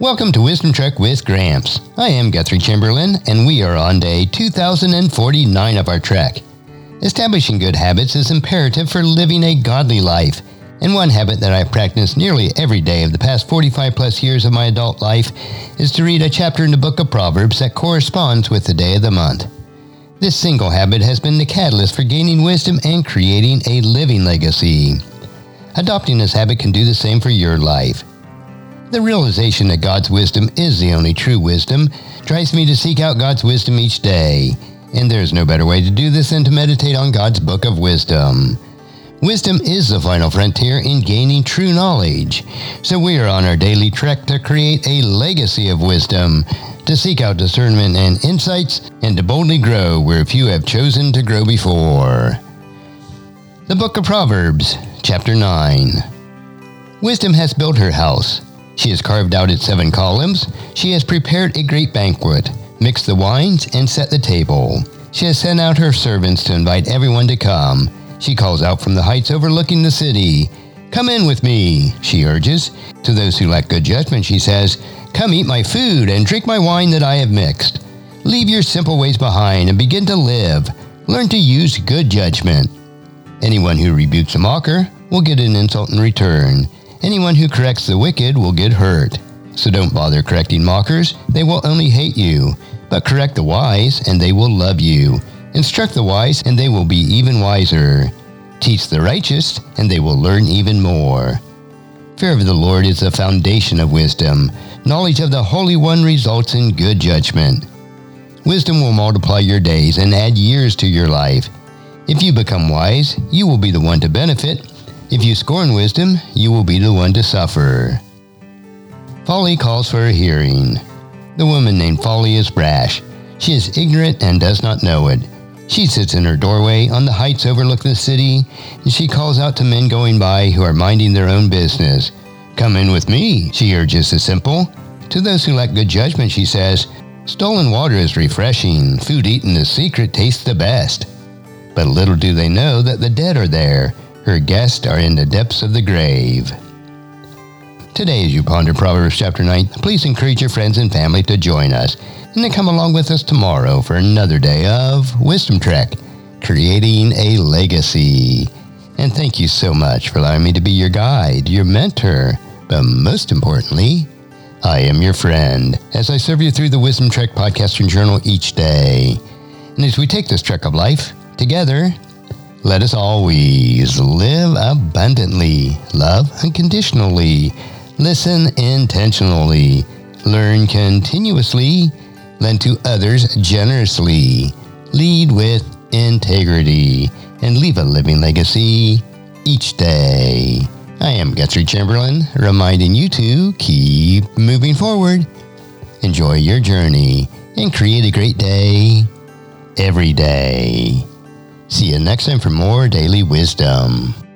Welcome to Wisdom Trek with Gramps. I am Guthrie Chamberlain, and we are on day 2049 of our trek. Establishing good habits is imperative for living a godly life, and one habit that I practice nearly every day of the past 45 plus years of my adult life is to read a chapter in the book of Proverbs that corresponds with the day of the month. This single habit has been the catalyst for gaining wisdom and creating a living legacy. Adopting this habit can do the same for your life. The realization that God's wisdom is the only true wisdom drives me to seek out God's wisdom each day. And there's no better way to do this than to meditate on God's book of wisdom. Wisdom is the final frontier in gaining true knowledge. So we are on our daily trek to create a legacy of wisdom, to seek out discernment and insights, and to boldly grow where few have chosen to grow before. The Book of Proverbs, Chapter 9. Wisdom has built her house she has carved out its seven columns. She has prepared a great banquet, mixed the wines, and set the table. She has sent out her servants to invite everyone to come. She calls out from the heights overlooking the city. Come in with me, she urges. To those who lack good judgment, she says, Come eat my food and drink my wine that I have mixed. Leave your simple ways behind and begin to live. Learn to use good judgment. Anyone who rebukes a mocker will get an insult in return. Anyone who corrects the wicked will get hurt. So don't bother correcting mockers, they will only hate you. But correct the wise, and they will love you. Instruct the wise, and they will be even wiser. Teach the righteous, and they will learn even more. Fear of the Lord is the foundation of wisdom. Knowledge of the Holy One results in good judgment. Wisdom will multiply your days and add years to your life. If you become wise, you will be the one to benefit, if you scorn wisdom, you will be the one to suffer. Folly calls for a hearing. The woman named Folly is brash. She is ignorant and does not know it. She sits in her doorway on the heights overlooking the city, and she calls out to men going by who are minding their own business. Come in with me, she urges the simple. To those who lack good judgment, she says, Stolen water is refreshing, food eaten in secret tastes the best. But little do they know that the dead are there, her guests are in the depths of the grave. Today, as you ponder Proverbs chapter 9, please encourage your friends and family to join us and to come along with us tomorrow for another day of Wisdom Trek, creating a legacy. And thank you so much for allowing me to be your guide, your mentor, but most importantly, I am your friend as I serve you through the Wisdom Trek podcast and journal each day. And as we take this trek of life together, let us always live abundantly, love unconditionally, listen intentionally, learn continuously, lend to others generously, lead with integrity, and leave a living legacy each day. I am Guthrie Chamberlain, reminding you to keep moving forward, enjoy your journey, and create a great day every day. See you next time for more daily wisdom.